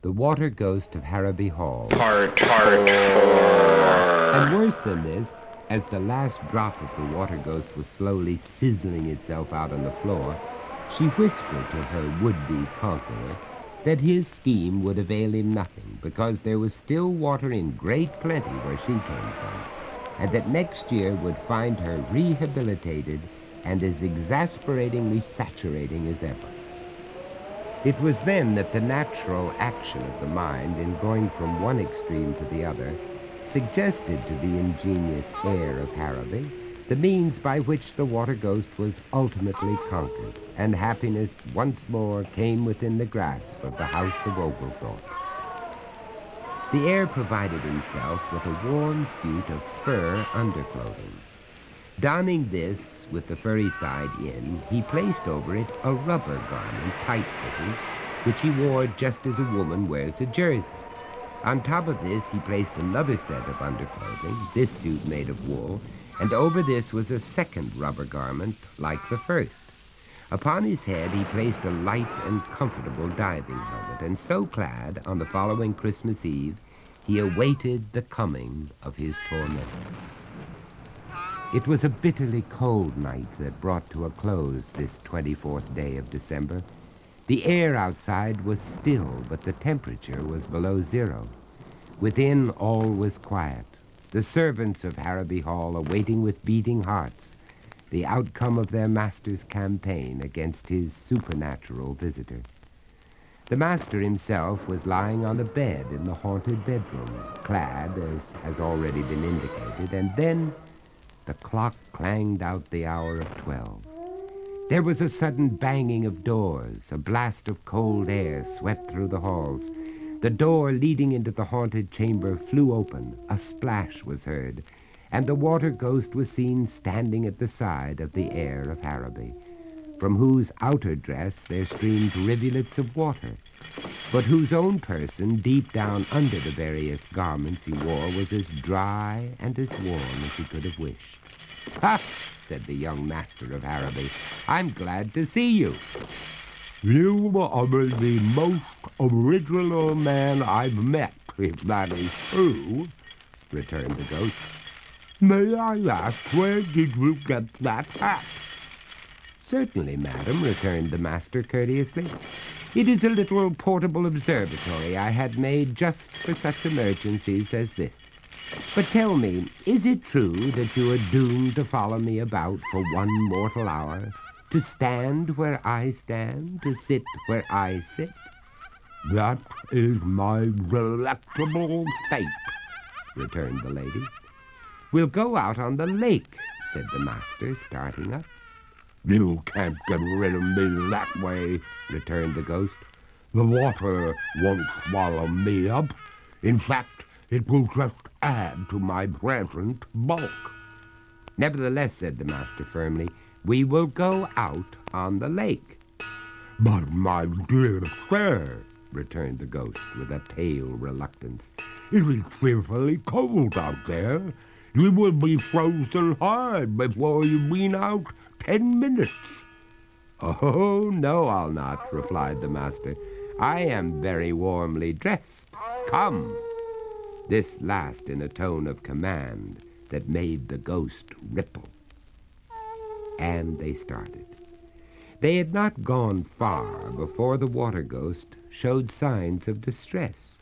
The Water Ghost of Harrowby Hall. Part, part. And worse than this, as the last drop of the water ghost was slowly sizzling itself out on the floor, she whispered to her would-be conqueror that his scheme would avail him nothing because there was still water in great plenty where she came from, and that next year would find her rehabilitated and as exasperatingly saturating as ever. It was then that the natural action of the mind in going from one extreme to the other suggested to the ingenious heir of Harrowby the means by which the water ghost was ultimately conquered, and happiness once more came within the grasp of the house of Oglethorpe. The heir provided himself with a warm suit of fur underclothing. Donning this with the furry side in, he placed over it a rubber garment, tight-fitting, which he wore just as a woman wears a jersey. On top of this, he placed another set of underclothing, this suit made of wool, and over this was a second rubber garment like the first. Upon his head he placed a light and comfortable diving helmet, and so clad, on the following Christmas Eve, he awaited the coming of his tormentor. It was a bitterly cold night that brought to a close this 24th day of December. The air outside was still, but the temperature was below zero. Within, all was quiet. The servants of Harrowby Hall awaiting with beating hearts the outcome of their master's campaign against his supernatural visitor. The master himself was lying on a bed in the haunted bedroom, clad, as has already been indicated, and then the clock clanged out the hour of twelve. There was a sudden banging of doors. A blast of cold air swept through the halls. The door leading into the haunted chamber flew open. A splash was heard, and the water ghost was seen standing at the side of the heir of Harrowby, from whose outer dress there streamed rivulets of water, but whose own person, deep down under the various garments he wore, was as dry and as warm as he could have wished. Ha! said the young master of Harrowby. I'm glad to see you. You are the most original man I've met, if that is true, returned the ghost. May I ask where did you get that hat? Certainly, madam, returned the master courteously. It is a little portable observatory I had made just for such emergencies as this. But tell me, is it true that you are doomed to follow me about for one mortal hour? To stand where I stand? To sit where I sit? That is my delectable fate, returned the lady. We'll go out on the lake, said the master, starting up. You can't get rid of me that way, returned the ghost. The water won't swallow me up. In fact, it will just add to my present bulk. Nevertheless, said the master firmly, we will go out on the lake. But, my dear sir, returned the ghost with a pale reluctance, it is fearfully cold out there. You will be frozen hard before you've been out ten minutes. Oh, no, I'll not, replied the master. I am very warmly dressed. Come. This last in a tone of command that made the ghost ripple. And they started. They had not gone far before the water ghost showed signs of distress.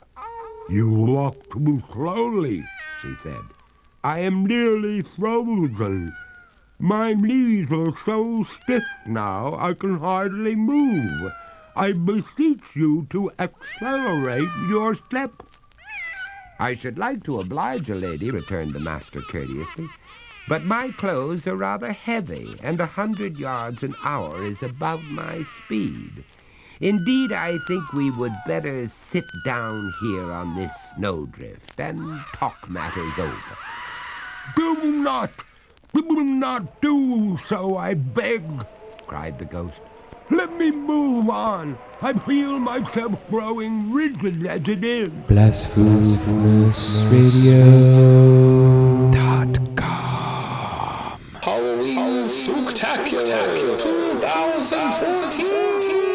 You walk too slowly, she said. I am nearly frozen. My knees are so stiff now I can hardly move. I beseech you to accelerate your step. I should like to oblige a lady, returned the master courteously, but my clothes are rather heavy, and a hundred yards an hour is about my speed. Indeed, I think we would better sit down here on this snowdrift and talk matters over. Do not, do not do so, I beg, cried the ghost. Let me move on. I feel myself growing rigid as it is. BlastFurnaceRadio.com Halloween Spooktacular 2014